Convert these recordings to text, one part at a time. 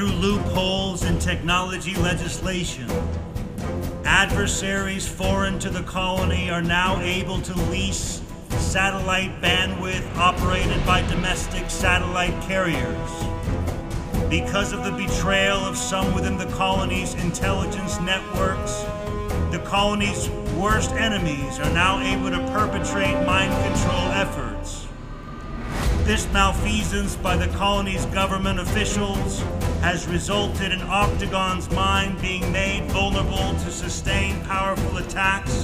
Through loopholes in technology legislation, adversaries foreign to the colony are now able to lease satellite bandwidth operated by domestic satellite carriers. Because of the betrayal of some within the colony's intelligence networks, the colony's worst enemies are now able to perpetrate mind control efforts. This malfeasance by the colony's government officials has resulted in Octagon's mind being made vulnerable to sustained powerful attacks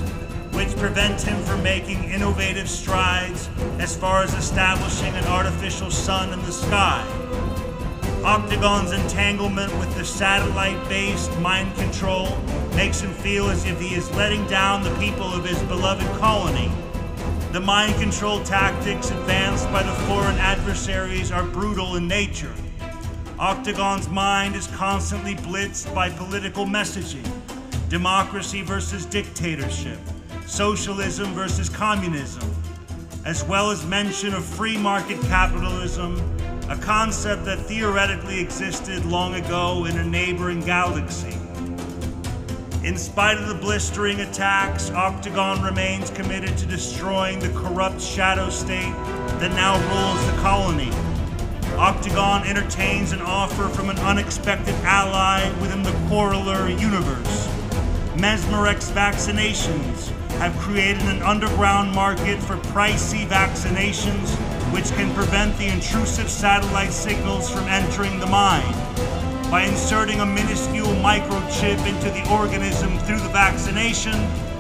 which prevent him from making innovative strides as far as establishing an artificial sun in the sky. Octagon's entanglement with the satellite-based mind control makes him feel as if he is letting down the people of his beloved colony. The mind control tactics advanced by the foreign adversaries are brutal in nature. Octagon's mind is constantly blitzed by political messaging, democracy versus dictatorship, socialism versus communism, as well as mention of free market capitalism, a concept that theoretically existed long ago in a neighboring galaxy. In spite of the blistering attacks, Octagon remains committed to destroying the corrupt shadow state that now rules the colony. Octagon entertains an offer from an unexpected ally within the Corollary universe. Mesmerex vaccinations have created an underground market for pricey vaccinations which can prevent the intrusive satellite signals from entering the mind. By inserting a minuscule microchip into the organism through the vaccination,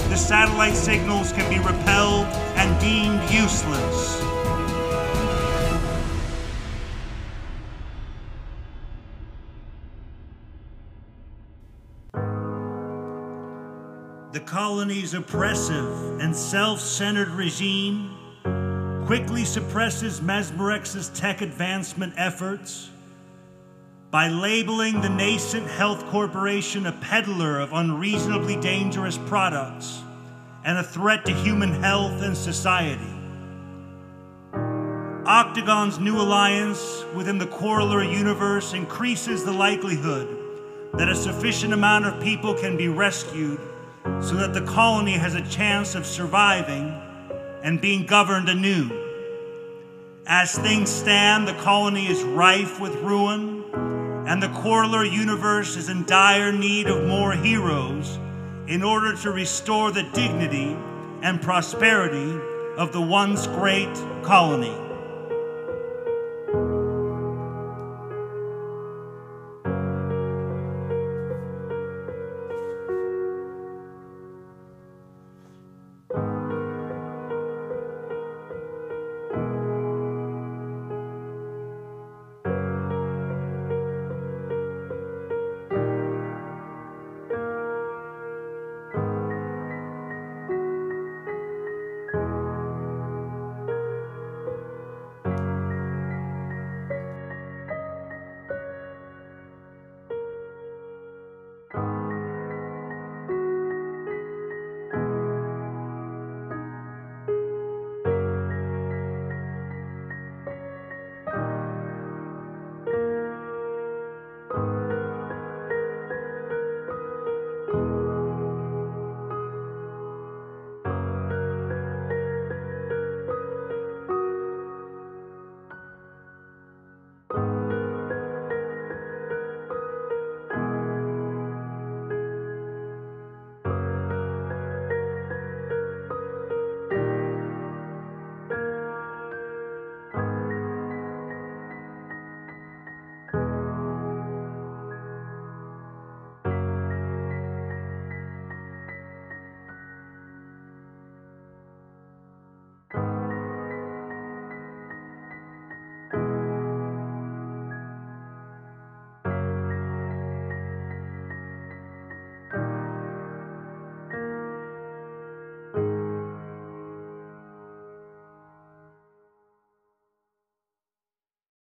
the satellite signals can be repelled and deemed useless. The colony's oppressive and self-centered regime quickly suppresses Mesmerex's tech advancement efforts by labeling the nascent health corporation a peddler of unreasonably dangerous products and a threat to human health and society. Octagon's new alliance within the corollary universe increases the likelihood that a sufficient amount of people can be rescued so that the colony has a chance of surviving and being governed anew. As things stand, the colony is rife with ruin, and the corollary universe is in dire need of more heroes in order to restore the dignity and prosperity of the once great colony.